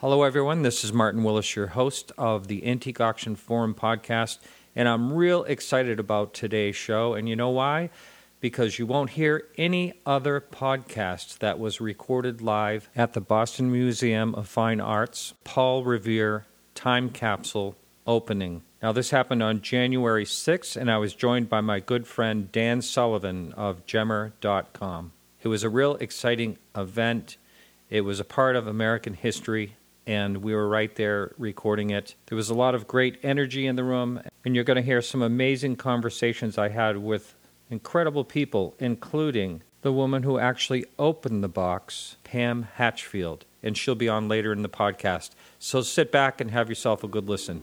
Hello, everyone. This is Martin Willis, your host of the Antique Auction Forum podcast, and I'm real excited about today's show. And you know why? Because you won't hear any other podcast that was recorded live at the Boston Museum of Fine Arts Paul Revere Time Capsule opening. Now, this happened on January 6th, and I was joined by my good friend Dan Sullivan of Gemr.com. It was a real exciting event. It was a part of American history and we were right there recording it. There was a lot of great energy in the room, and you're going to hear some amazing conversations I had with incredible people, including the woman who actually opened the box, Pam Hatchfield, and she'll be on later in the podcast. So sit back and have yourself a good listen.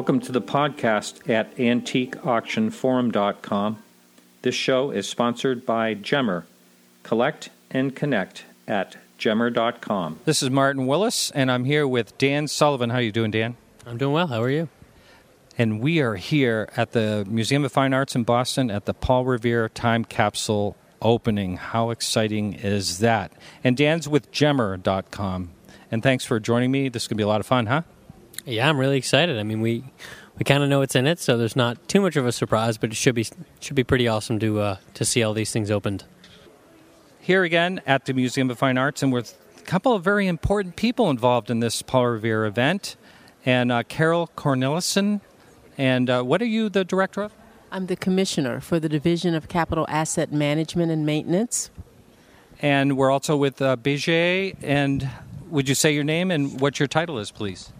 Welcome to the podcast at antiqueauctionforum.com. This show is sponsored by Gemr. Collect and connect at gemr.com. This is Martin Willis, and I'm here with Dan Sullivan. How are you doing, Dan? I'm doing well. How are you? And we are here at the Museum of Fine Arts in Boston at the Paul Revere Time Capsule opening. How exciting is that? And Dan's with gemr.com. And thanks for joining me. This is going to be a lot of fun, huh? Yeah, I'm really excited. I mean, we we kind of know what's in it, so there's not too much of a surprise, but it should be should be pretty awesome to uh, to see all these things opened. Here again at the Museum of Fine Arts, and with a couple of very important people involved in this Paul Revere event, and uh, Carol Cornelison. And uh, what are you the director of? I'm the commissioner for the Division of Capital Asset Management and Maintenance. And we're also with uh, Bijay. And would you say your name and what your title is, please?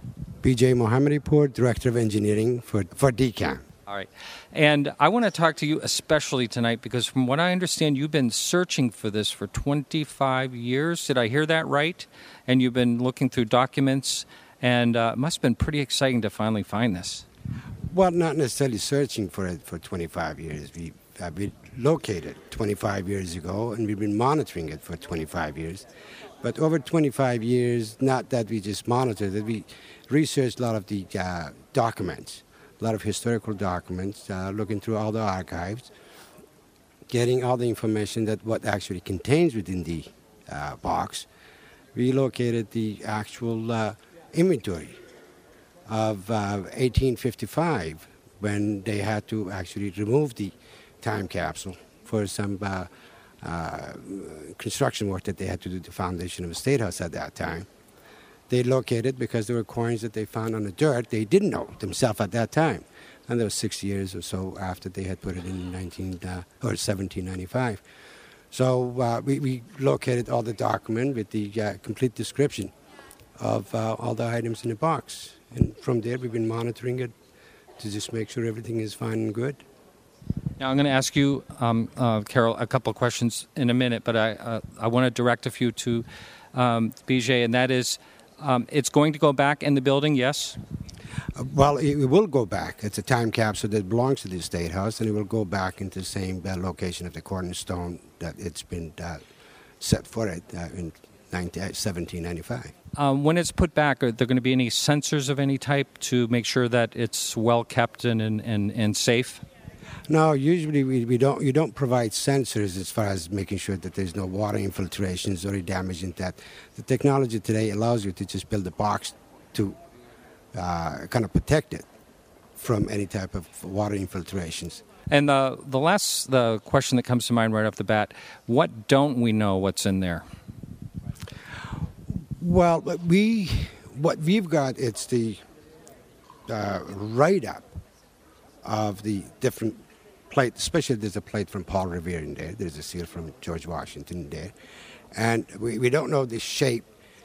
BJ Mohammedipur, Director of Engineering for, for DCAM. All right. And I want to talk to you especially tonight because, from what I understand, you've been searching for this for 25 years. Did I hear that right? And you've been looking through documents, and uh, it must have been pretty exciting to finally find this. Well, not necessarily searching for it for 25 years. We have been located 25 years ago, and we've been monitoring it for 25 years. But over 25 years, not that we just monitored it, we researched a lot of the uh, documents, a lot of historical documents, uh, looking through all the archives, getting all the information that what actually contains within the uh, box. We located the actual uh, inventory of 1855 uh, when they had to actually remove the time capsule for some uh, construction work that they had to do the foundation of the State House at that time they located because there were coins that they found on the dirt they didn't know themselves at that time. And that was six years or so after they had put it in 19 uh, or 1795. So uh, we, we, located all the document with the uh, complete description of uh, all the items in the box. And from there, we've been monitoring it to just make sure everything is fine and good. Now, I'm going to ask you, um, uh, Carol, a couple of questions in a minute, but I, uh, I want to direct a few to um, BJ, and that is um, it's going to go back in the building, yes? Uh, well, it, will go back. It's a time capsule that belongs to the State House, and it will go back into the same uh, location of the cornerstone that it's been uh, set for it uh, in 19, 1795. Uh, um, when it's put back, are there going to be any sensors of any type to make sure that it's well kept and, and, and, and safe? No, usually we, we don't. You don't provide sensors as far as making sure that there's no water infiltrations or damage in that. The technology today allows you to just build a box to uh, kind of protect it from any type of water infiltrations. And the the last the question that comes to mind right off the bat: What don't we know? What's in there? Well, we what we've got it's the uh, write up of the different plate, especially there's a plate from Paul Revere in there. There's a seal from George Washington in there. And we, we don't know the shape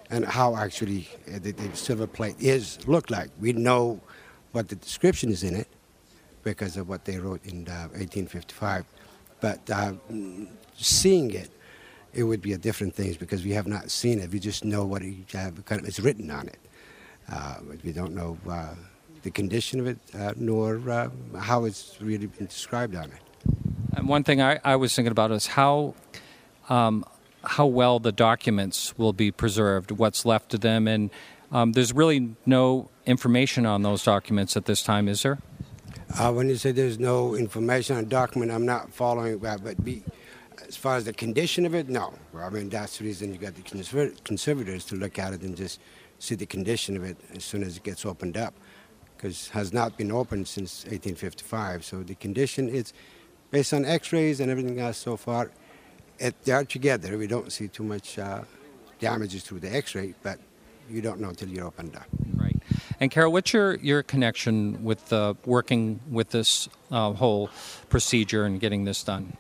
and how actually uh, the, the silver plate is looked like. We know what the description is in it because of what they wrote in uh, 1855. But uh, seeing it, it would be a different thing because we have not seen it. We just know what it, uh, kind of is written on it. Uh, we don't know uh, the condition of it, uh, nor uh, how it's really been described on it. And one thing I, I was thinking about is how um, how well the documents will be preserved, what's left of them, and um, there's really no information on those documents at this time, is there? Uh, when you say there's no information on document, I'm not following that. But be, as far as the condition of it, no. Well, I mean, that's the reason you got the conserv- conservators to look at it and just see the condition of it as soon as it gets opened up, because has not been opened since 1855. So the condition is based on X-rays and everything else so far. It, they are together. We don't see too much uh, damages through the X-ray, but you don't know until you're opened up. Right. And Carol, what's your, your connection with uh, working with this uh, whole procedure and getting this done?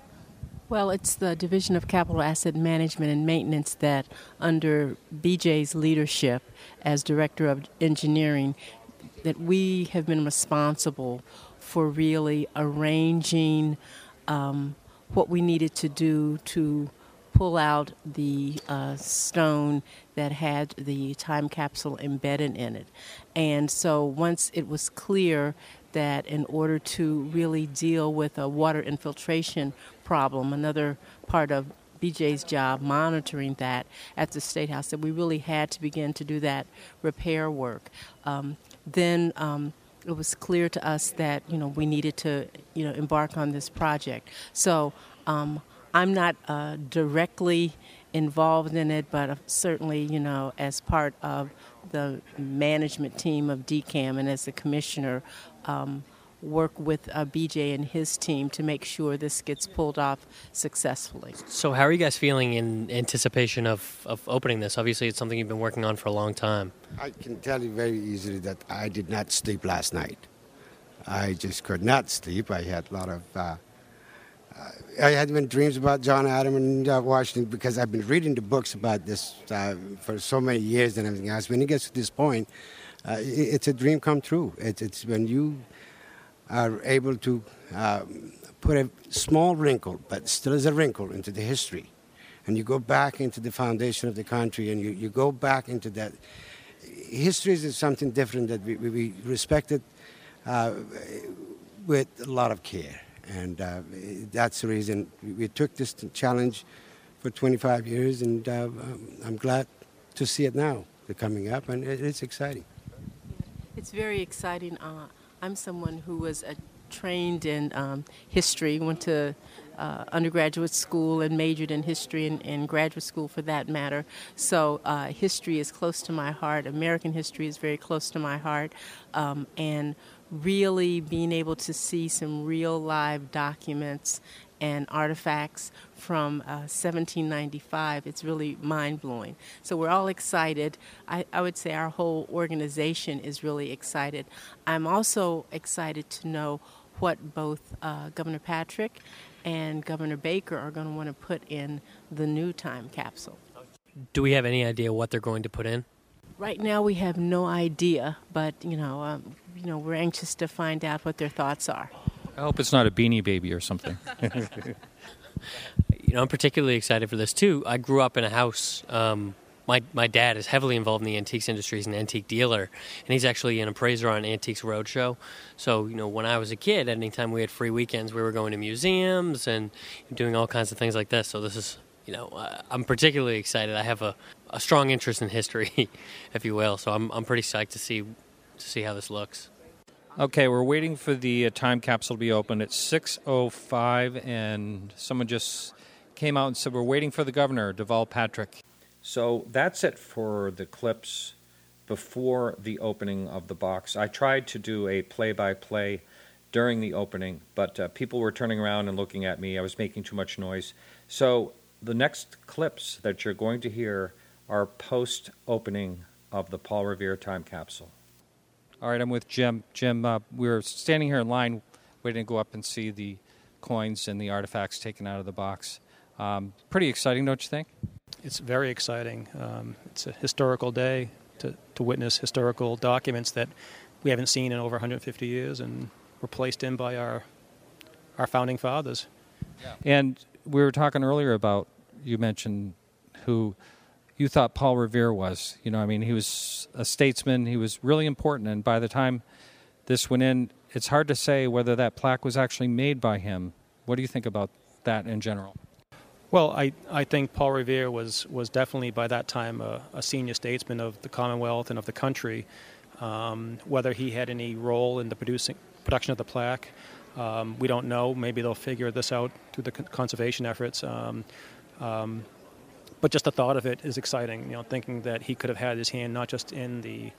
Well, it's the Division of Capital Asset Management and Maintenance that, under BJ's leadership as Director of Engineering, that we have been responsible for really arranging um, what we needed to do to pull out the uh, stone that had the time capsule embedded in it. And so once it was clear that in order to really deal with a water infiltration problem, another part of BJ's job monitoring that at the State House, that we really had to begin to do that repair work. Um, then um, it was clear to us that you know we needed to you know embark on this project. So um, I'm not uh, directly involved in it, but certainly you know as part of the management team of DCAM and as the commissioner. Um, work with uh, BJ and his team to make sure this gets pulled off successfully. So, how are you guys feeling in anticipation of, of opening this? Obviously, it's something you've been working on for a long time. I can tell you very easily that I did not sleep last night. I just could not sleep. I had a lot of. Uh, uh, I had been dreams about John Adam and uh, Washington because I've been reading the books about this uh, for so many years and everything else. When it gets to this point, uh, it, it's a dream come true. It's, it's when you are able to um, put a small wrinkle, but still is a wrinkle, into the history. And you go back into the foundation of the country and you, you go back into that. History is something different that we, we respect it uh, with a lot of care. And uh, that's the reason we took this challenge for 25 years, and uh, I'm glad to see it now. Coming up, and it's exciting. It's very exciting. Uh, I'm someone who was uh, trained in um, history, went to uh, undergraduate school and majored in history and, and, graduate school for that matter. So uh, history is close to my heart. American history is very close to my heart. Um, and really being able to see some real live documents and artifacts from uh, 1795. It's really mind blowing. So we're all excited. I, I, would say our whole organization is really excited. I'm also excited to know what both uh, Governor Patrick and Governor Baker are going to want to put in the new time capsule. Do we have any idea what they're going to put in? Right now, we have no idea, but you know, um, you know, we're anxious to find out what their thoughts are. I hope it's not a beanie baby or something. you know, I'm particularly excited for this too. I grew up in a house. Um, my my dad is heavily involved in the antiques industry. He's an antique dealer, and he's actually an appraiser on Antiques Roadshow. So you know, when I was a kid, anytime we had free weekends, we were going to museums and doing all kinds of things like this. So this is you know, uh, I'm particularly excited. I have a, a strong interest in history, if you will. So I'm I'm pretty psyched to see to see how this looks. Okay, we're waiting for the uh, time capsule to be open. It's 6:05, and someone just came out and said we're waiting for the governor, Deval Patrick. So that's it for the clips before the opening of the box. I tried to do a play-by-play during the opening, but uh, people were turning around and looking at me. I was making too much noise. So the next clips that you're going to hear are post-opening of the Paul Revere time capsule. All right, I'm with Jim. Jim, uh, we are standing here in line waiting to go up and see the coins and the artifacts taken out of the box. Um, pretty exciting, don't you think? It's very exciting. Um, it's a historical day to, to witness historical documents that we haven't seen in over 150 years and were placed in by our our founding fathers. Yeah. And we were talking earlier about you mentioned who you thought Paul Revere was. You know, I mean, he was a statesman. He was really important. And by the time this went in, it's hard to say whether that plaque was actually made by him. What do you think about that in general? Well, I, I think Paul Revere was, was definitely by that time a, a senior statesman of the Commonwealth and of the country. Um, whether he had any role in the producing, production of the plaque, um, we don't know. Maybe they'll figure this out through the conservation efforts. Um, um, but just the thought of it is exciting. You know, thinking that he could have had his hand not just in the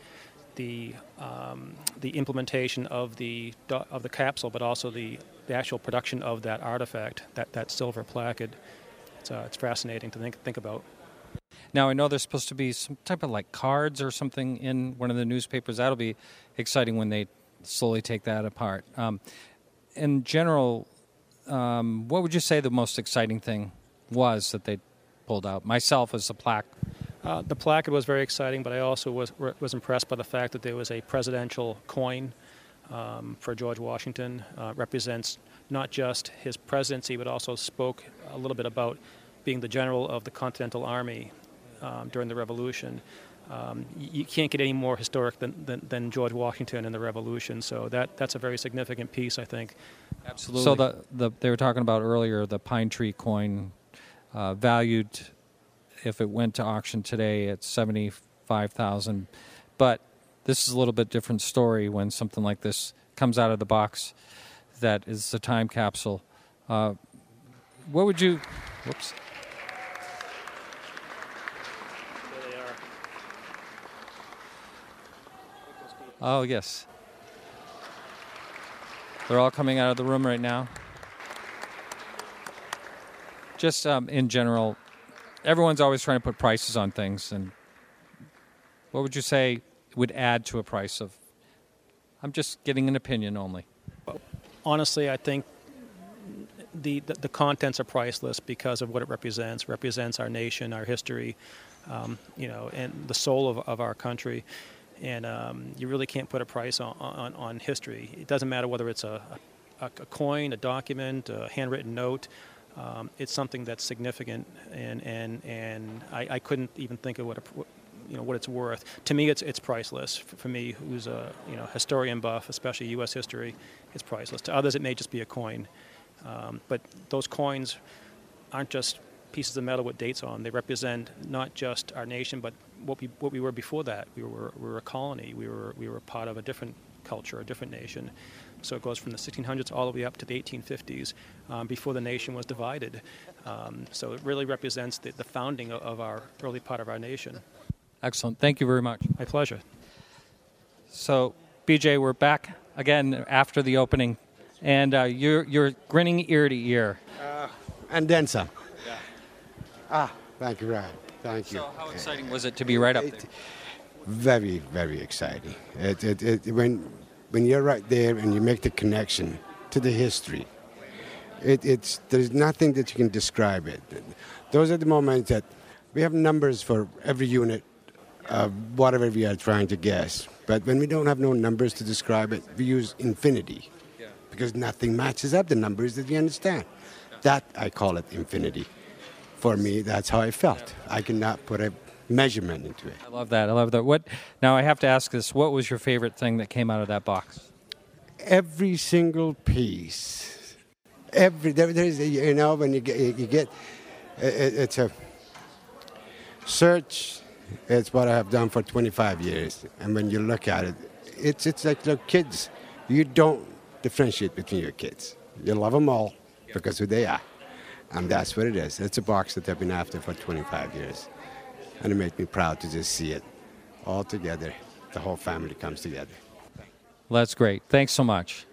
the um, the implementation of the of the capsule, but also the, the actual production of that artifact, that, that silver plaque. It's, uh, it's fascinating to think think about. Now I know there's supposed to be some type of like cards or something in one of the newspapers. That'll be exciting when they slowly take that apart. Um, in general, um, what would you say the most exciting thing was that they pulled out? Myself as the plaque. Uh, the plaque was very exciting, but I also was was impressed by the fact that there was a presidential coin um, for George Washington. Uh, represents not just his presidency, but also spoke a little bit about being the general of the Continental Army um, during the Revolution. Um, you can't get any more historic than, than, than, George Washington and the Revolution. So that that's a very significant piece, I think. Absolutely. So the, the they were talking about earlier the pine tree coin, uh, valued if it went to auction today at seventy five thousand, but this is a little bit different story when something like this comes out of the box. That is a time capsule. Uh, what would you? Whoops. Oh, yes. They're all coming out of the room right now. Just um, in general, everyone's always trying to put prices on things. And what would you say would add to a price of? I'm just getting an opinion only. Honestly, I think the, the, the contents are priceless because of what it represents. Represents our nation, our history, um, you know, and the soul of, of our country and um, you really can't put a price on, on, on, history. It doesn't matter whether it's a, a, a coin, a document, a handwritten note. Um, it's something that's significant, and and and I, I couldn't even think of what a, you know what it's worth. To me, it's it's priceless. For, for, me, who's a you know historian buff, especially U.S. history, it's priceless. To others, it may just be a coin, um, but those coins aren't just pieces of metal with dates on. They represent not just our nation, but what we what we were before that. We were we were a colony. We were we were part of a different culture, a different nation. So it goes from the 1600s all the way up to the 1850s, um, before the nation was divided. Um, so it really represents the, the founding of, of our early part of our nation. Excellent. Thank you very much. My pleasure. So, BJ, we're back again after the opening, and uh, you're you're grinning ear to ear. Uh, and then some. Yeah. Ah, thank you, Ryan. Thank you. So, how exciting was it to be right up there? Very, very exciting. It, it, it, when, when you're right there and you make the connection to the history, it, it's, there's nothing that you can describe it. Those are the moments that we have numbers for every unit of whatever we are trying to guess. But when we don't have no numbers to describe it, we use infinity because nothing matches up the numbers that we understand. That I call it infinity for me, that's how I felt. I cannot put a measurement into it. I love that. I love that. What now? I have to ask this: What was your favorite thing that came out of that box? Every single piece. Every there, there's a, you know when you get you get it, it's a search. It's what I have done for 25 years, and when you look at it, it's it's like the kids. You don't differentiate between your kids. You love them all because who they are. And that's what it is. It's a box that I've been after for 25 years. And it makes me proud to just see it all together. The whole family comes together. Well, that's great. Thanks so much.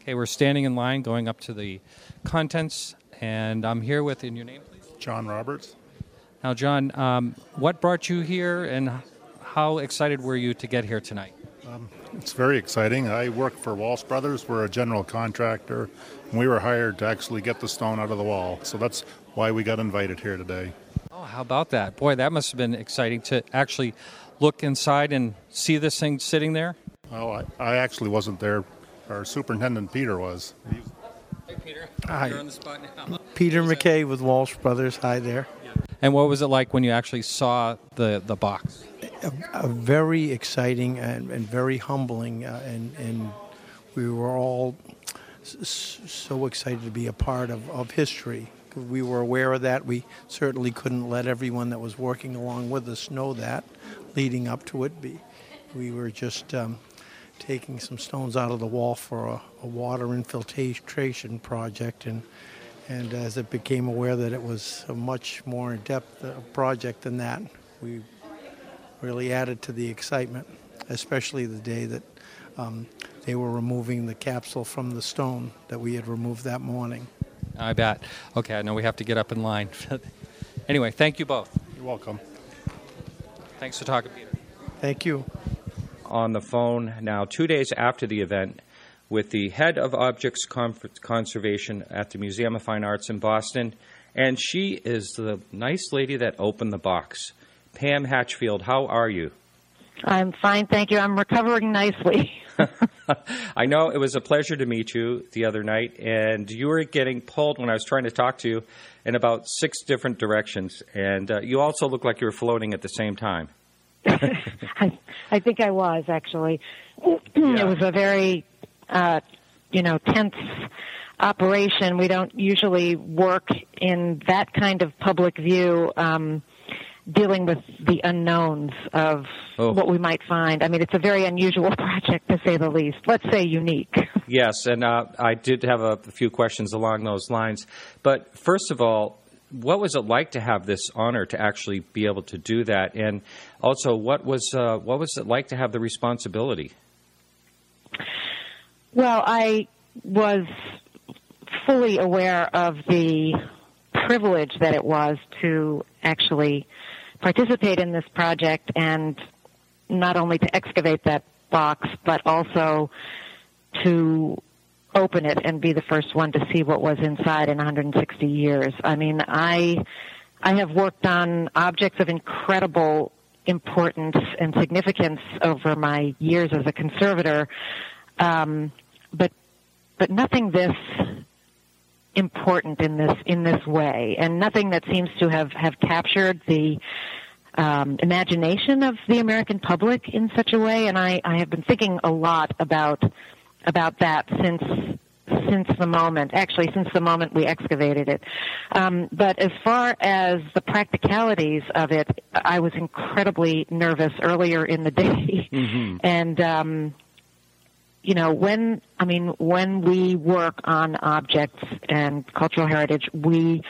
Okay, we're standing in line going up to the contents, and I'm here with, in your name, please? John Roberts. Now, John, um, what brought you here, and how excited were you to get here tonight? Um, it's very exciting. I work for Walsh Brothers. We're a general contractor, and we were hired to actually get the stone out of the wall. So that's why we got invited here today. Oh, how about that? Boy, that must have been exciting to actually look inside and see this thing sitting there. Well, I, I actually wasn't there. Our superintendent, Peter, was. Hey, Peter. Hi. You're on the spot now. Peter McKay with Walsh Brothers. Hi there. And what was it like when you actually saw the, the box? A, a very exciting and, and very humbling, uh, and, and we were all s- so excited to be a part of, of history we were aware of that. We certainly couldn't let everyone that was working along with us know that leading up to it. Be we were just um, taking some stones out of the wall for a, a water infiltration project, and and as it became aware that it was a much more in-depth uh, project than that, we really added to the excitement, especially the day that um, they were removing the capsule from the stone that we had removed that morning. I bet. Okay, I know we have to get up in line. anyway, thank you both. You're welcome. Thanks for talking, Peter. Thank you. On the phone now, two days after the event, with the head of objects conservation at the Museum of Fine Arts in Boston, and she is the nice lady that opened the box. Pam Hatchfield, how are you? I'm fine, thank you. I'm recovering nicely. I know it was a pleasure to meet you the other night, and you were getting pulled when I was trying to talk to you in about six different directions, and uh, you also looked like you were floating at the same time. I, I think I was actually. Yeah. It was a very, uh, you know, tense operation. We don't usually work in that kind of public view. Um, dealing with the unknowns of oh. what we might find. I mean, it's a very unusual project to say the least. Let's say unique. yes, and uh, I did have a few questions along those lines. But first of all, what was it like to have this honor to actually be able to do that? And also, what was uh, what was it like to have the responsibility? Well, I was fully aware of the privilege that it was to actually participate in this project and not only to excavate that box, but also to open it and be the first one to see what was inside in 160 years. I mean, I I have worked on objects of incredible importance and significance over my years as a conservator, um, but but nothing this important in this in this way, and nothing that seems to have have captured the um, imagination of the American public in such a way. And I, I have been thinking a lot about about that since since the moment, actually since the moment we excavated it. Um, but as far as the practicalities of it, I was incredibly nervous earlier in the day, mm-hmm. and um, you know, when, I mean, when we work on objects and cultural heritage, we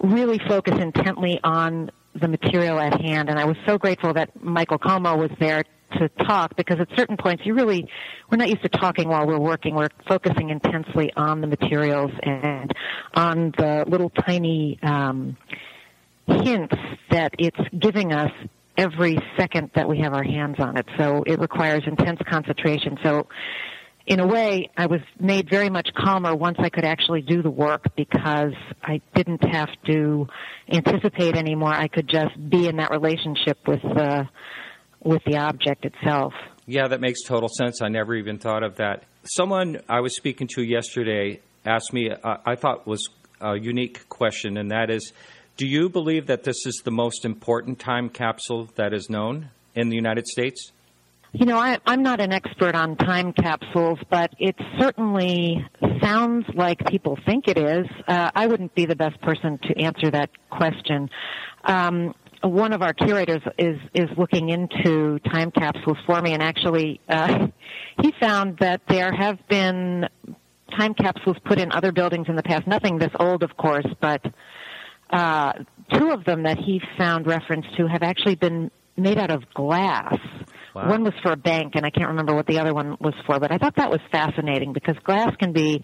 really focus intently on the material at hand. And I was so grateful that Michael Comeau was there to talk because at certain points you really, we're not used to talking while we're working. We're focusing intensely on the materials and on the little tiny, um, hints that it's giving us every second that we have our hands on it. So it requires intense concentration. So in a way, I was made very much calmer once I could actually do the work because I didn't have to anticipate anymore. I could just be in that relationship with the with the object itself. Yeah, that makes total sense. I never even thought of that. Someone I was speaking to yesterday asked me, uh, I thought was a unique question, and that is do you believe that this is the most important time capsule that is known in the United States? You know, I, I'm not an expert on time capsules, but it certainly sounds like people think it is. Uh, I wouldn't be the best person to answer that question. Um, one of our curators is is looking into time capsules for me, and actually, uh, he found that there have been time capsules put in other buildings in the past. Nothing this old, of course, but uh, two of them that he found reference to have actually been made out of glass. Wow. One was for a bank, and I can't remember what the other one was for, but I thought that was fascinating because glass can be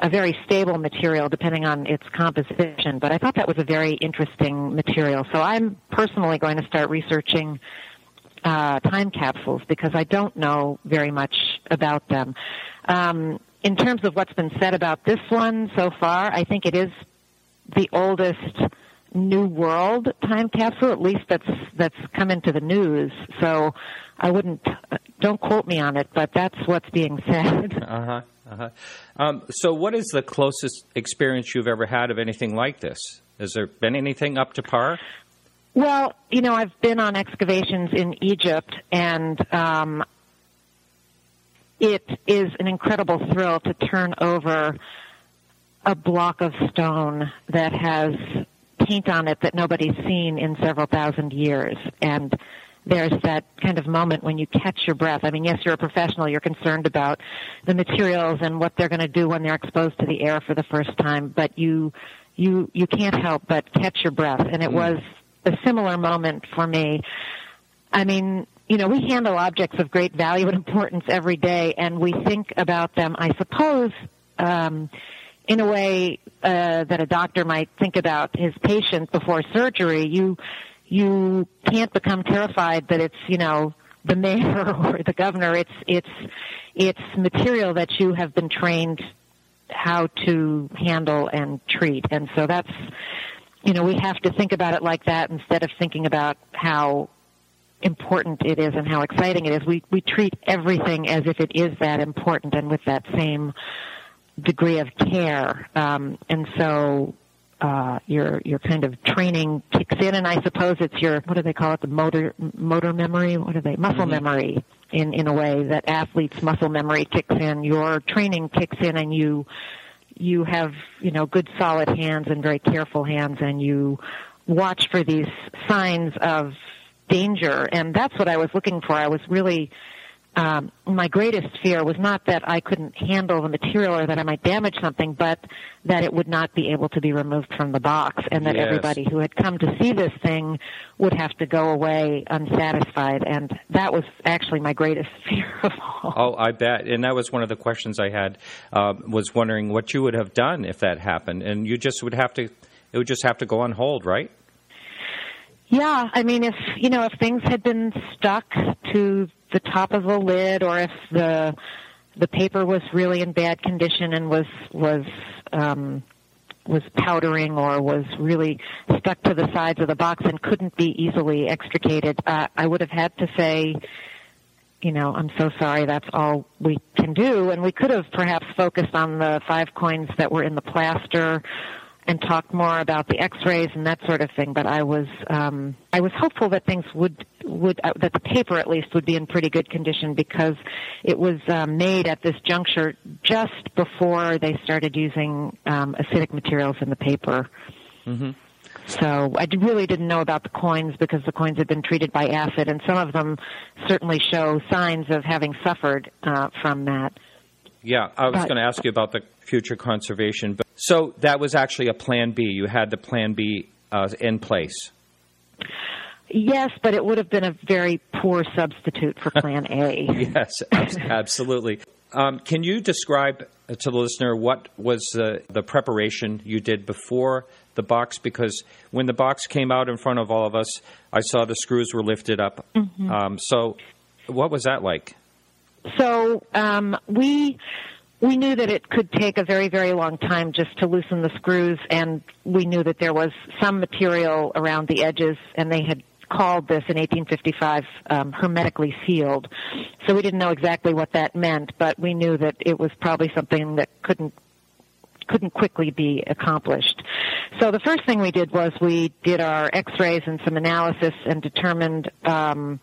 a very stable material depending on its composition, but I thought that was a very interesting material. So I'm personally going to start researching uh, time capsules because I don't know very much about them. Um, in terms of what's been said about this one so far, I think it is the oldest new world time capsule at least that's that's come into the news. So i wouldn't don't quote me on it but that's what's being said. Uh-huh uh-huh. Um, so what is the closest experience you've ever had of anything like this? Has there been anything up to par? Well you know i've been on excavations in egypt and um, it is an incredible thrill to turn over a block of stone that has paint on it that nobody's seen in several thousand years. And there's that kind of moment when you catch your breath. I mean, yes, you're a professional, you're concerned about the materials and what they're going to do when they're exposed to the air for the first time, but you you you can't help but catch your breath. And it mm. was a similar moment for me. I mean, you know, we handle objects of great value and importance every day, and we think about them, I suppose, um, in a way uh, that a doctor might think about his patient before surgery. You you can't become terrified that it's you know the mayor or the governor. It's it's it's material that you have been trained how to handle and treat, and so that's you know we have to think about it like that instead of thinking about how important it is and how exciting it is. We we treat everything as if it is that important and with that same degree of care. Um, and so uh, your your kind of training kicks in, and I suppose it's your what do they call it? The motor motor memory. What are they? Muscle mm-hmm. memory. In in a way that athletes' muscle memory kicks in. Your training kicks in, and you you have you know good solid hands and very careful hands, and you watch for these signs of danger. And that's what I was looking for. I was really um, my greatest fear was not that I couldn't handle the material or that I might damage something, but that it would not be able to be removed from the box, and that yes. everybody who had come to see this thing would have to go away unsatisfied. And that was actually my greatest fear of all. Oh, I bet. And that was one of the questions I had. Uh, was wondering what you would have done if that happened, and you just would have to. It would just have to go on hold, right? Yeah, I mean, if you know, if things had been stuck to the top of the lid, or if the the paper was really in bad condition and was was um, was powdering or was really stuck to the sides of the box and couldn't be easily extricated, uh, I would have had to say, you know, I'm so sorry, that's all we can do. And we could have perhaps focused on the five coins that were in the plaster and talked more about the X-rays and that sort of thing. But I was um, I was hopeful that things would would uh, that the paper at least would be in pretty good condition because it was uh, made at this juncture just before they started using um, acidic materials in the paper. Mm-hmm. So I really didn't know about the coins because the coins had been treated by acid, and some of them certainly show signs of having suffered uh, from that. Yeah, I was going to ask you about the future conservation. But so that was actually a plan B. You had the plan B uh, in place. Yes, but it would have been a very poor substitute for Plan A. yes, absolutely. Um, can you describe to the listener what was the, the preparation you did before the box? Because when the box came out in front of all of us, I saw the screws were lifted up. Mm-hmm. Um, so, what was that like? So um, we we knew that it could take a very, very long time just to loosen the screws, and we knew that there was some material around the edges, and they had called this in 1855 um, hermetically sealed. So we didn't know exactly what that meant, but we knew that it was probably something that couldn't couldn't quickly be accomplished. So the first thing we did was we did our X-rays and some analysis and determined. Um,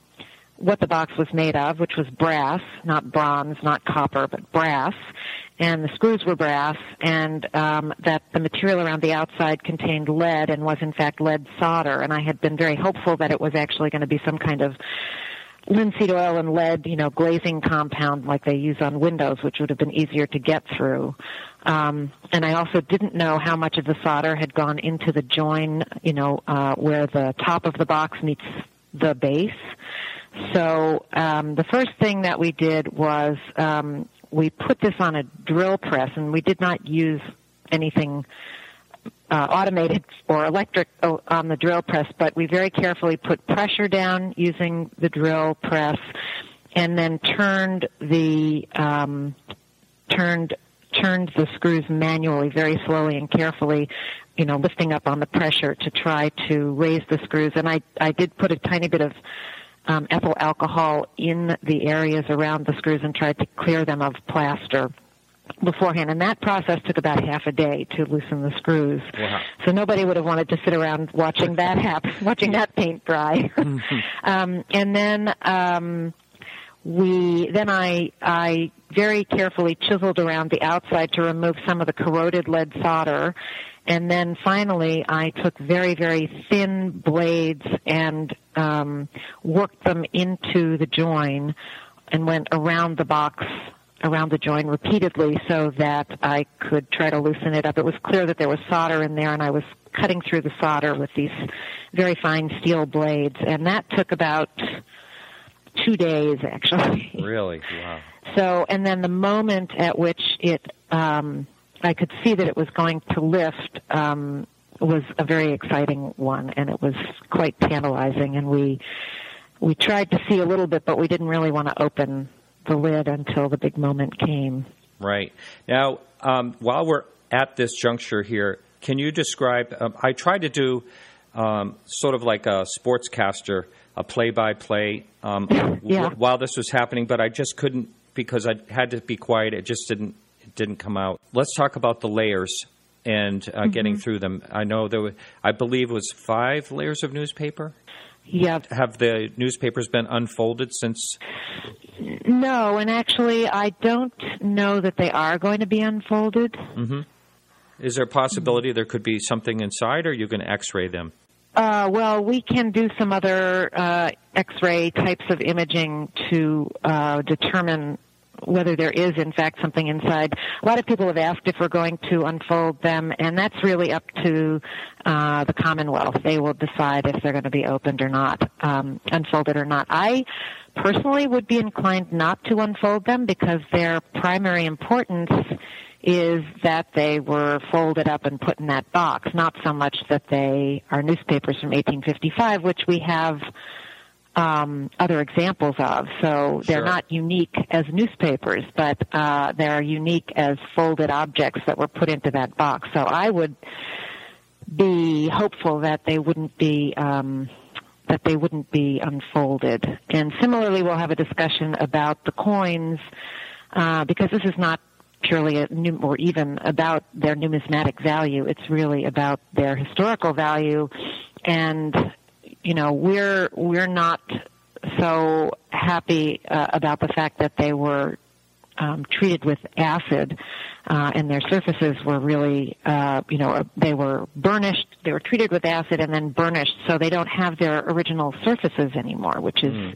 what the box was made of, which was brass, not bronze, not copper, but brass. And the screws were brass, and um, that the material around the outside contained lead and was in fact lead solder. And I had been very hopeful that it was actually going to be some kind of linseed oil and lead, you know, glazing compound like they use on windows, which would have been easier to get through. Um, and I also didn't know how much of the solder had gone into the join, you know, uh, where the top of the box meets the base. So um, the first thing that we did was um, we put this on a drill press, and we did not use anything uh, automated or electric uh, on the drill press, but we very carefully put pressure down using the drill press, and then turned the um, turned turned the screws manually, very slowly and carefully, you know, lifting up on the pressure to try to raise the screws. And I I did put a tiny bit of um, ethyl alcohol in the areas around the screws and tried to clear them of plaster beforehand. And that process took about half a day to loosen the screws. Wow. So nobody would have wanted to sit around watching that happen, watching that paint dry. mm-hmm. um, and then um, we then I I very carefully chiseled around the outside to remove some of the corroded lead solder. And then finally, I took very, very thin blades and um, worked them into the join and went around the box around the join repeatedly so that I could try to loosen it up. It was clear that there was solder in there and I was cutting through the solder with these very fine steel blades and that took about two days actually. Really? Wow. So, and then the moment at which it, um, I could see that it was going to lift, um, was a very exciting one and it was quite tantalizing and we, we tried to see a little bit, but we didn't really want to open the lid until the big moment came. Right. Now, um, while we're at this juncture here, can you describe? Um, I tried to do um, sort of like a sportscaster, a play-by-play um, yeah. w- while this was happening, but I just couldn't because I had to be quiet. It just didn't didn't come out. Let's talk about the layers and uh, Mm-hmm. getting through them. I know there, were, I believe, it was five layers of newspaper. Yeah. Have the newspapers been unfolded since? No, and actually, I don't know that they are going to be unfolded. Is there a possibility there could be something inside, or you can X-ray them? Uh, well, we can do some other uh, X-ray types of imaging to uh, determine whether there is, in fact, something inside. A lot of people have asked if we're going to unfold them, and that's really up to uh, the Commonwealth. They will decide if they're going to be opened or not, um, unfolded or not. I personally would be inclined not to unfold them because their primary importance is that they were folded up and put in that box, not so much that they are newspapers from 1855, which we have um, other examples of. So they're Sure. not unique as newspapers, but uh, they're unique as folded objects that were put into that box. So I would be hopeful that they wouldn't be um, that they wouldn't be unfolded. And similarly, we'll have a discussion about the coins uh, because this is not purely a, num- or even about their numismatic value. It's really about their historical value, and you know we're we're not so happy uh, about the fact that they were um, treated with acid, uh, and their surfaces were really, uh, you know, they were burnished. They were treated with acid and then burnished, so they don't have their original surfaces anymore, which is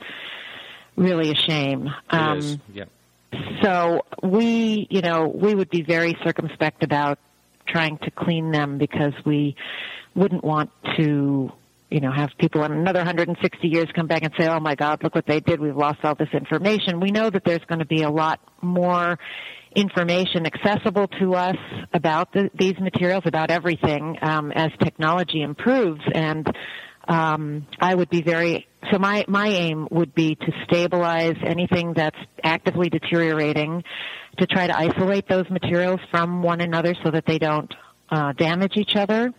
really a shame. It is. Yeah. So we, you know, we would be very circumspect about trying to clean them because we wouldn't want to, you know, have people in another 160 years come back and say, "Oh my God, look what they did. We've lost all this information." We know that there's going to be a lot more information accessible to us about the, these materials, about everything, um, as technology improves. And um, I would be very so. My my aim would be to stabilize anything that's actively deteriorating, to try to isolate those materials from one another so that they don't uh, damage each other,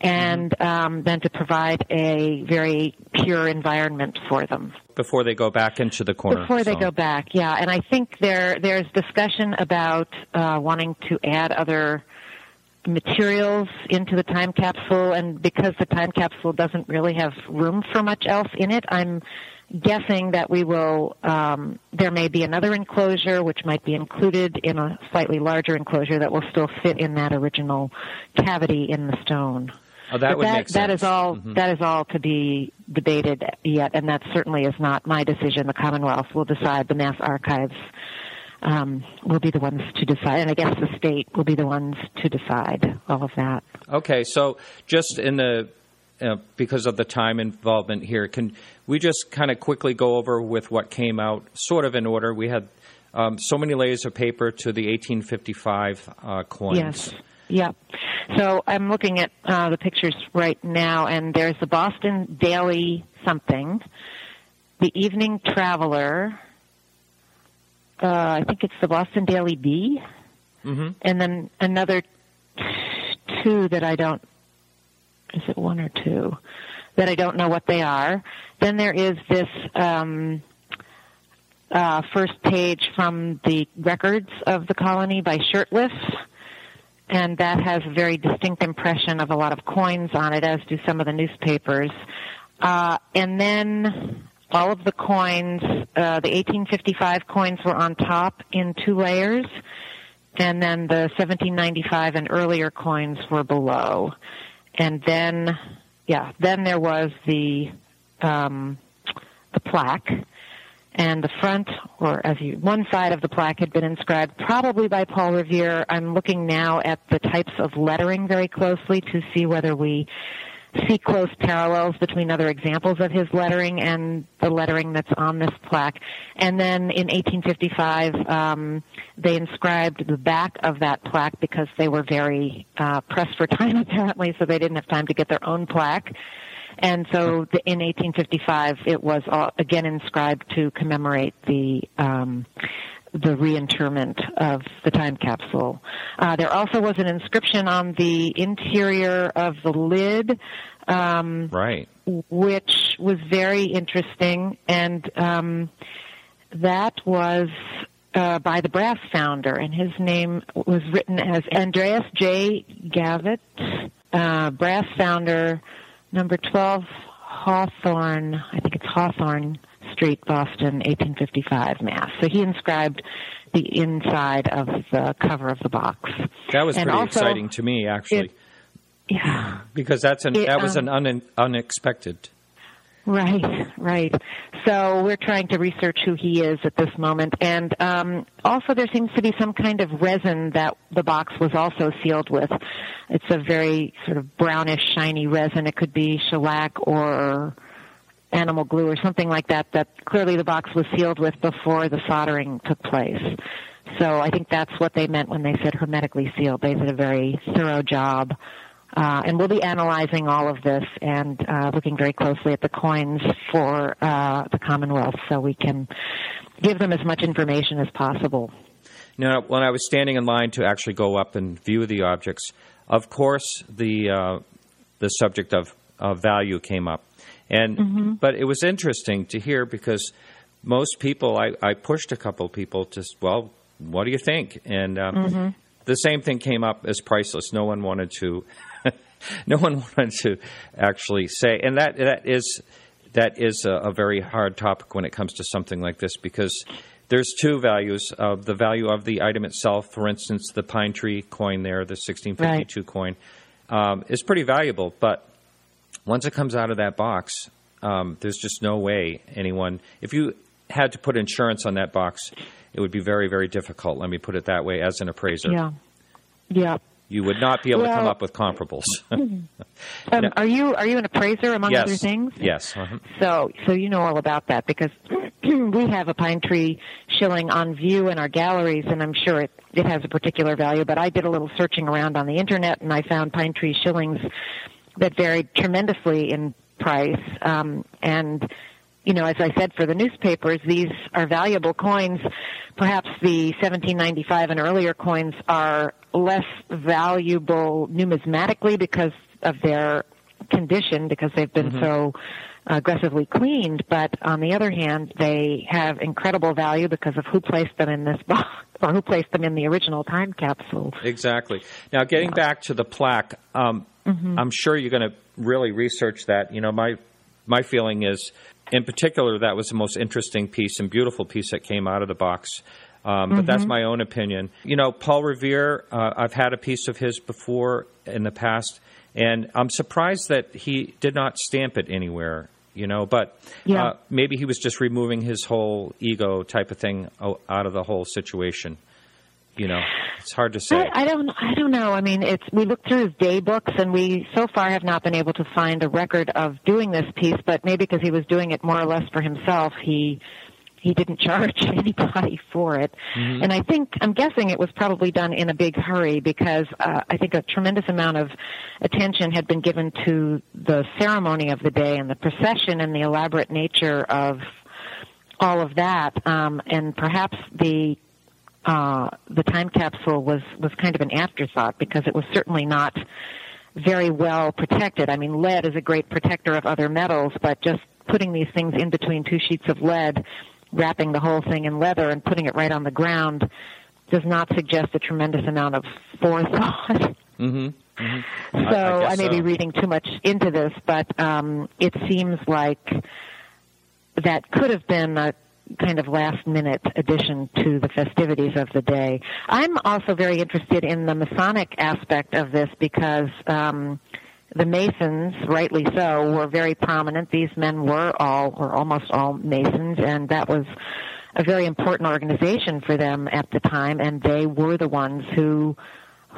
and um, then to provide a very pure environment for them Before they go back into the corner. before they so- go back. Yeah, and I think there there's discussion about uh, wanting to add other materials into the time capsule, and because the time capsule doesn't really have room for much else in it, I'm guessing that we will. Um, there may be another enclosure which might be included in a slightly larger enclosure that will still fit in that original cavity in the stone. Oh, that But would that, make sense. that is all. Mhm. that is all to be debated yet, and that certainly is not my decision. The Commonwealth will decide. The Mass Archives um, will be the ones to decide, and I guess the state will be the ones to decide all of that. Okay, so just in the uh, because of the time involvement here, can we just kind of quickly go over with what came out, sort of in order? We had um, so many layers of paper to the 1855 uh, coins. Yes. Yep. So I'm looking at uh, the pictures right now, and there's the Boston Daily something, the Evening Traveler. Uh, I think it's the Boston Daily Bee, hmm and then another two that I don't. Is it one or two that I don't know what they are? Then there is this um, uh, first page from the records of the colony by Shurtleff and that has a very distinct impression of a lot of coins on it, as do some of the newspapers. Uh, and then all of the coins, uh, the 1855 coins were on top in two layers, and then the 1795 and earlier coins were below. And then, yeah, then there was the um, the plaque, and the front, or as you, one side of the plaque had been inscribed probably by Paul Revere. I'm looking now at the types of lettering very closely to see whether we see close parallels between other examples of his lettering and the lettering that's on this plaque. And then in 1855, um, they inscribed the back of that plaque because they were very uh, pressed for time, apparently, so they didn't have time to get their own plaque. And so the, in 1855, it was uh, again inscribed to commemorate the um, the reinterment of the time capsule. Uh, there also was an inscription on the interior of the lid, um, right, which was very interesting, and um, that was. Uh, by the brass founder, and his name was written as Andreas J. Gavitt, uh, brass founder, number 12 Hawthorne, I think it's Hawthorne Street, Boston, 1855, Mass. So he inscribed the inside of the cover of the box. That was And pretty also, exciting to me, actually, it- Yeah. because that's an it, that was um, an un, unexpected. Right, right. So we're trying to research who he is at this moment, and um, also there seems to be some kind of resin that the box was also sealed with. It's a very sort of brownish, shiny resin. It could be shellac or animal glue or something like that. That clearly the box was sealed with before the soldering took place. So I think that's what they meant when they said hermetically sealed. They did a very thorough job. Uh, and we'll be analyzing all of this and uh, looking very closely at the coins for uh, the Commonwealth so we can give them as much information as possible. Now, when I was standing in line to actually go up and view the objects, of course the uh, the subject of, value came up, and but it was interesting to hear because most people I, I pushed a couple people to well, what do you think? And um, the same thing came up as priceless. No one wanted to. No one wanted to actually say, and that that is that is a, a very hard topic when it comes to something like this because there's two values of the value of the item itself. For instance, the pine tree coin there, the 1652 coin, um, is pretty valuable. But once it comes out of that box, um, there's just no way anyone. If you had to put insurance on that box, it would be very, very difficult. Let me put it that way. As an appraiser, Yeah. Yeah. You would not be able to come up with comparables. Um, No. Are you are you an appraiser among yes. other things? Yes. uh-huh. So, so you know all about that because we have a pine tree shilling on view in our galleries, and I'm sure it it has a particular value. But I did a little searching around on the internet, and I found pine tree shillings that varied tremendously in price. Um, and you know, as I said, for the newspapers, these are valuable coins. Perhaps the 1795 and earlier coins are less valuable numismatically because of their condition, because they've been so aggressively cleaned. But on the other hand, they have incredible value because of who placed them in this box or who placed them in the original time capsule. Exactly. Now, getting back to the plaque, um, Mm-hmm. I'm sure you're going to really research that. You know, my my feeling is, in particular, that was the most interesting piece and beautiful piece that came out of the box. Um, but that's my own opinion. You know, Paul Revere, uh, I've had a piece of his before in the past, and I'm surprised that he did not stamp it anywhere. You know, but Yeah. uh, maybe he was just removing his whole ego type of thing out of the whole situation. You know, it's hard to say. I, I don't. I don't know. I mean, it's we looked through his day books, and we so far have not been able to find a record of doing this piece. But maybe because he was doing it more or less for himself, he he didn't charge anybody for it. And I think I'm guessing it was probably done in a big hurry because uh, I think a tremendous amount of attention had been given to the ceremony of the day and the procession and the elaborate nature of all of that, um, and perhaps the uh, the time capsule was was kind of an afterthought because it was certainly not very well protected. I mean, lead is a great protector of other metals, but just putting these things in between two sheets of lead, wrapping the whole thing in leather and putting it right on the ground does not suggest a tremendous amount of forethought. Mm-hmm. So I I, guess may be reading too much into this, but um, it seems like that could have been a kind of last minute addition to the festivities of the day. I'm also very interested in the Masonic aspect of this because um, the Masons, rightly so, were very prominent. These men were all, or almost all, Masons, and that was a very important organization for them at the time, and they were the ones who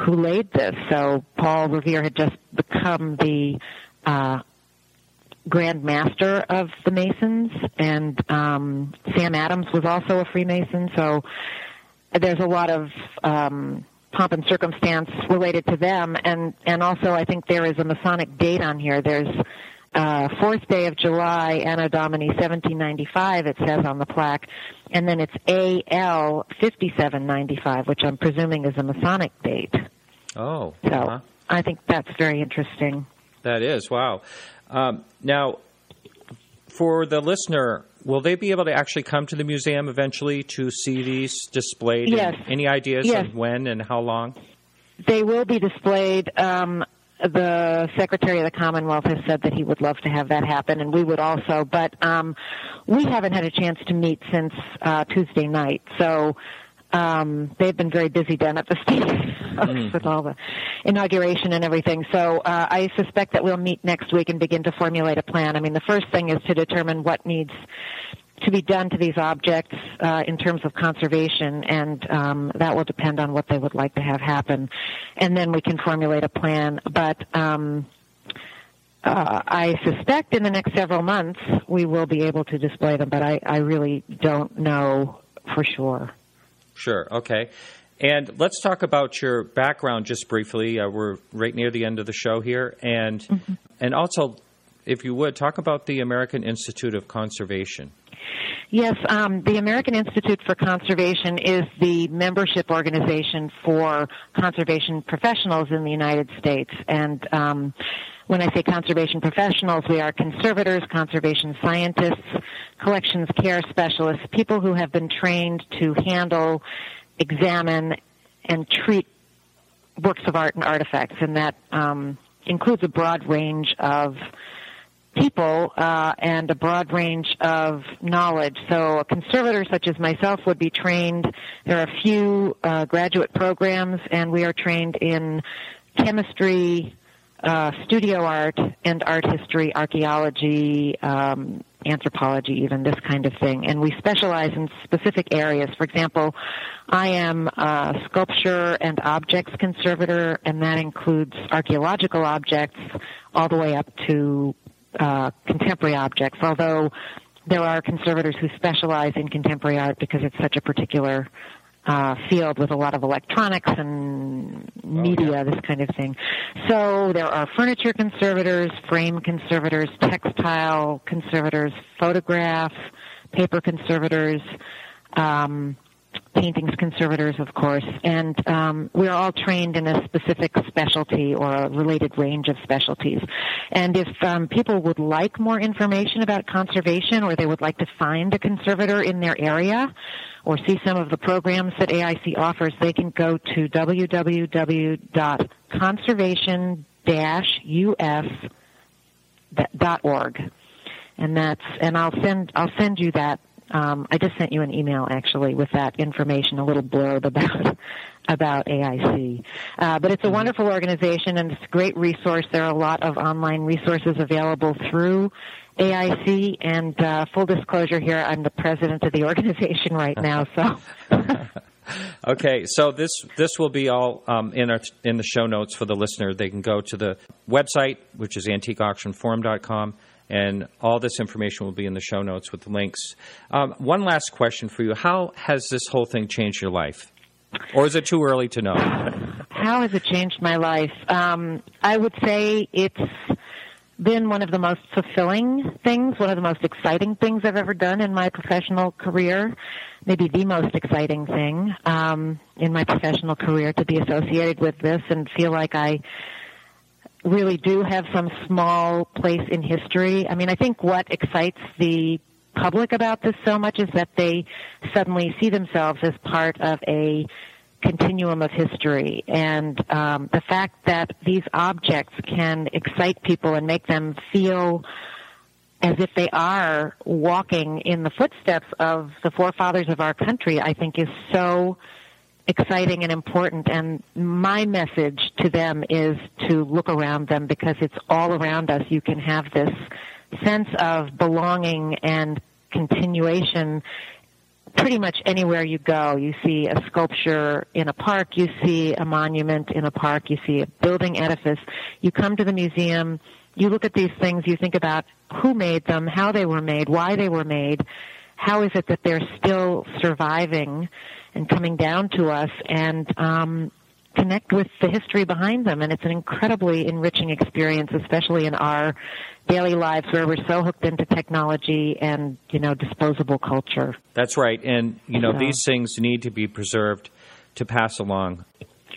who laid this. So Paul Revere had just become the uh, Grand Master of the Masons, and um, Sam Adams was also a Freemason. So there's a lot of um, pomp and circumstance related to them, and and also I think there is a Masonic date on here. There's uh, fourth day of July, Anno Domini 1795. It says on the plaque, and then it's AL 5795, which I'm presuming is a Masonic date. Oh, so uh-huh. I think that's very interesting. That is wow. Um, now, for the listener, will they be able to actually come to the museum eventually to see these displayed? Yes. And any ideas Yes. of when and how long? They will be displayed. Um, the Secretary of the Commonwealth has said that he would love to have that happen, and we would also. But um, we haven't had a chance to meet since uh, Tuesday night, so um, they've been very busy down at the state house with all the inauguration and everything. So uh, I suspect that we'll meet next week and begin to formulate a plan. I mean, the first thing is to determine what needs to be done to these objects uh, in terms of conservation, and um, that will depend on what they would like to have happen. And then we can formulate a plan. But um, uh, I suspect in the next several months we will be able to display them, but I, I really don't know for sure. Sure. Okay. And let's talk about your background just briefly. Uh, we're right near the end of the show here, and Mm-hmm. and also, if you would, talk about the American Institute of Conservation. Yes, um, the American Institute for Conservation is the membership organization for conservation professionals in the United States. And um, when I say conservation professionals, we are conservators, conservation scientists, collections care specialists, people who have been trained to handle, examine, and treat works of art and artifacts. And that um, includes a broad range of people uh, and a broad range of knowledge. So a conservator such as myself would be trained. There are a few uh, graduate programs, and we are trained in chemistry, uh, studio art, and art history, archaeology, um, anthropology, even this kind of thing. And we specialize in specific areas. For example, I am a sculpture and objects conservator, and that includes archaeological objects all the way up to uh, contemporary objects, although there are conservators who specialize in contemporary art because it's such a particular uh, field with a lot of electronics and media, this kind of thing. So there are furniture conservators, frame conservators, textile conservators, photograph, paper conservators, um, paintings conservators, of course, and um, we're all trained in a specific specialty or a related range of specialties. And if um, people would like more information about conservation or they would like to find a conservator in their area or see some of the programs that AIC offers, they can go to www.conservation-us.org. And that's and I'll send I'll send you that um, I just sent you an email actually with that information, a little blurb about about AIC. Uh, but it's a wonderful organization and it's a great resource. There are a lot of online resources available through AIC. And uh, full disclosure here, I'm the president of the organization right now. So Okay, so this this will be all um, in our, in the show notes for the listener. They can go to the website, which is antiqueauctionforum.com, and all this information will be in the show notes with the links. Um, one last question for you: How has this whole thing changed your life, or is it too early to know? how has it changed my life? Um, I would say it's been one of the most fulfilling things, one of the most exciting things I've ever done in my professional career. Maybe the most exciting thing um, in my professional career to be associated with this and feel like I really do have some small place in history. I mean, I think what excites the public about this so much is that they suddenly see themselves as part of a continuum of history and um, the fact that these objects can excite people and make them feel as if they are walking in the footsteps of the forefathers of our country, I think is so exciting and important. And my message to them is to look around them because it's all around us. You can have this sense of belonging and continuation pretty much anywhere you go. You see a sculpture in a park, you see a monument in a park, you see a building edifice. You come to the museum, you look at these things, you think about who made them, how they were made, why they were made, how is it that they're still surviving and coming down to us, and um, connect with the history behind them. And it's an incredibly enriching experience, especially in our daily lives where we're so hooked into technology and, you know, disposable culture. That's right. And, you know, these things need to be preserved to pass along.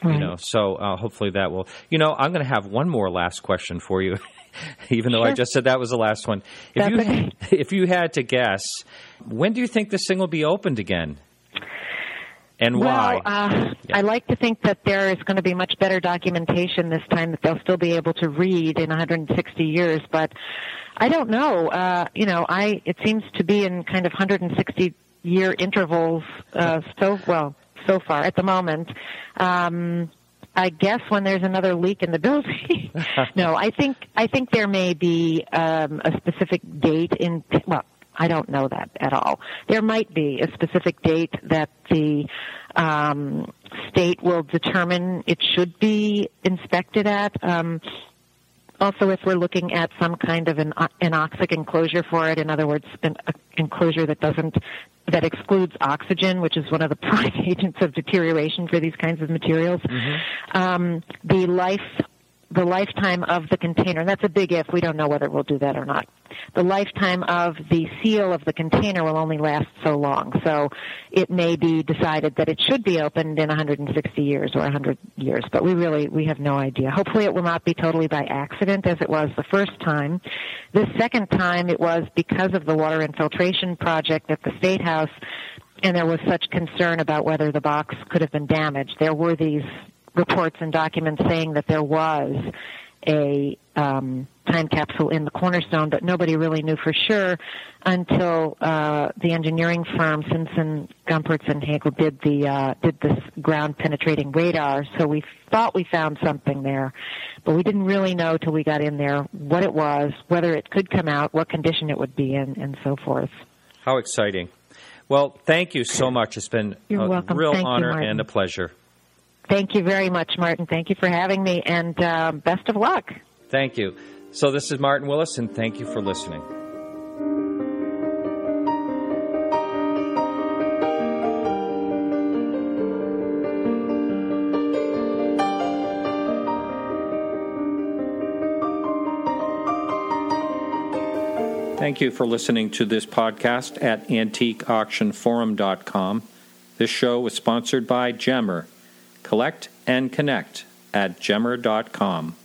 Right. You know, so uh, hopefully that will. You know, I'm going to have one more last question for you, even though I just said that was the last one. If That's you okay. if you had to guess, when do you think this thing will be opened again, and why? Well, uh, Yeah. I like to think that there is going to be much better documentation this time that they'll still be able to read in 160 years, but I don't know. Uh, you know, I it seems to be in kind of 160 year intervals. Uh, so well, so far at the moment. Um, I guess when there's another leak in the building. no, I think I think there may be um, a specific date in. Well, I don't know that at all. There might be a specific date that the um, state will determine it should be inspected at. Um, also, if we're looking at some kind of an anoxic enclosure for it, in other words, an enclosure that doesn't that excludes oxygen, which is one of the prime agents of deterioration for these kinds of materials. Um, the life the lifetime of the container, that's a big if, we don't know whether we'll do that or not. The lifetime of the seal of the container will only last so long. So it may be decided that it should be opened in 160 years or 100 years, but we really, we have no idea. Hopefully it will not be totally by accident as it was the first time. The second time it was because of the water infiltration project at the State House and there was such concern about whether the box could have been damaged. There were these reports and documents saying that there was a um, time capsule in the cornerstone, but nobody really knew for sure until uh, the engineering firm Simpson, Gumpertz, and Heger did the uh, did this ground penetrating radar. So we thought we found something there, but we didn't really know till we got in there what it was, whether it could come out, what condition it would be in, and so forth. How exciting! Well, thank you so much. It's been You're a welcome. real Thank honor Martin. and a pleasure. Thank you very much, Martin. Thank you for having me, and uh, best of luck. Thank you. So this is Martin Willis, and thank you for listening. Thank you for listening to this podcast at antiqueauctionforum.com. This show was sponsored by Gemr. Collect and connect at gemr.com.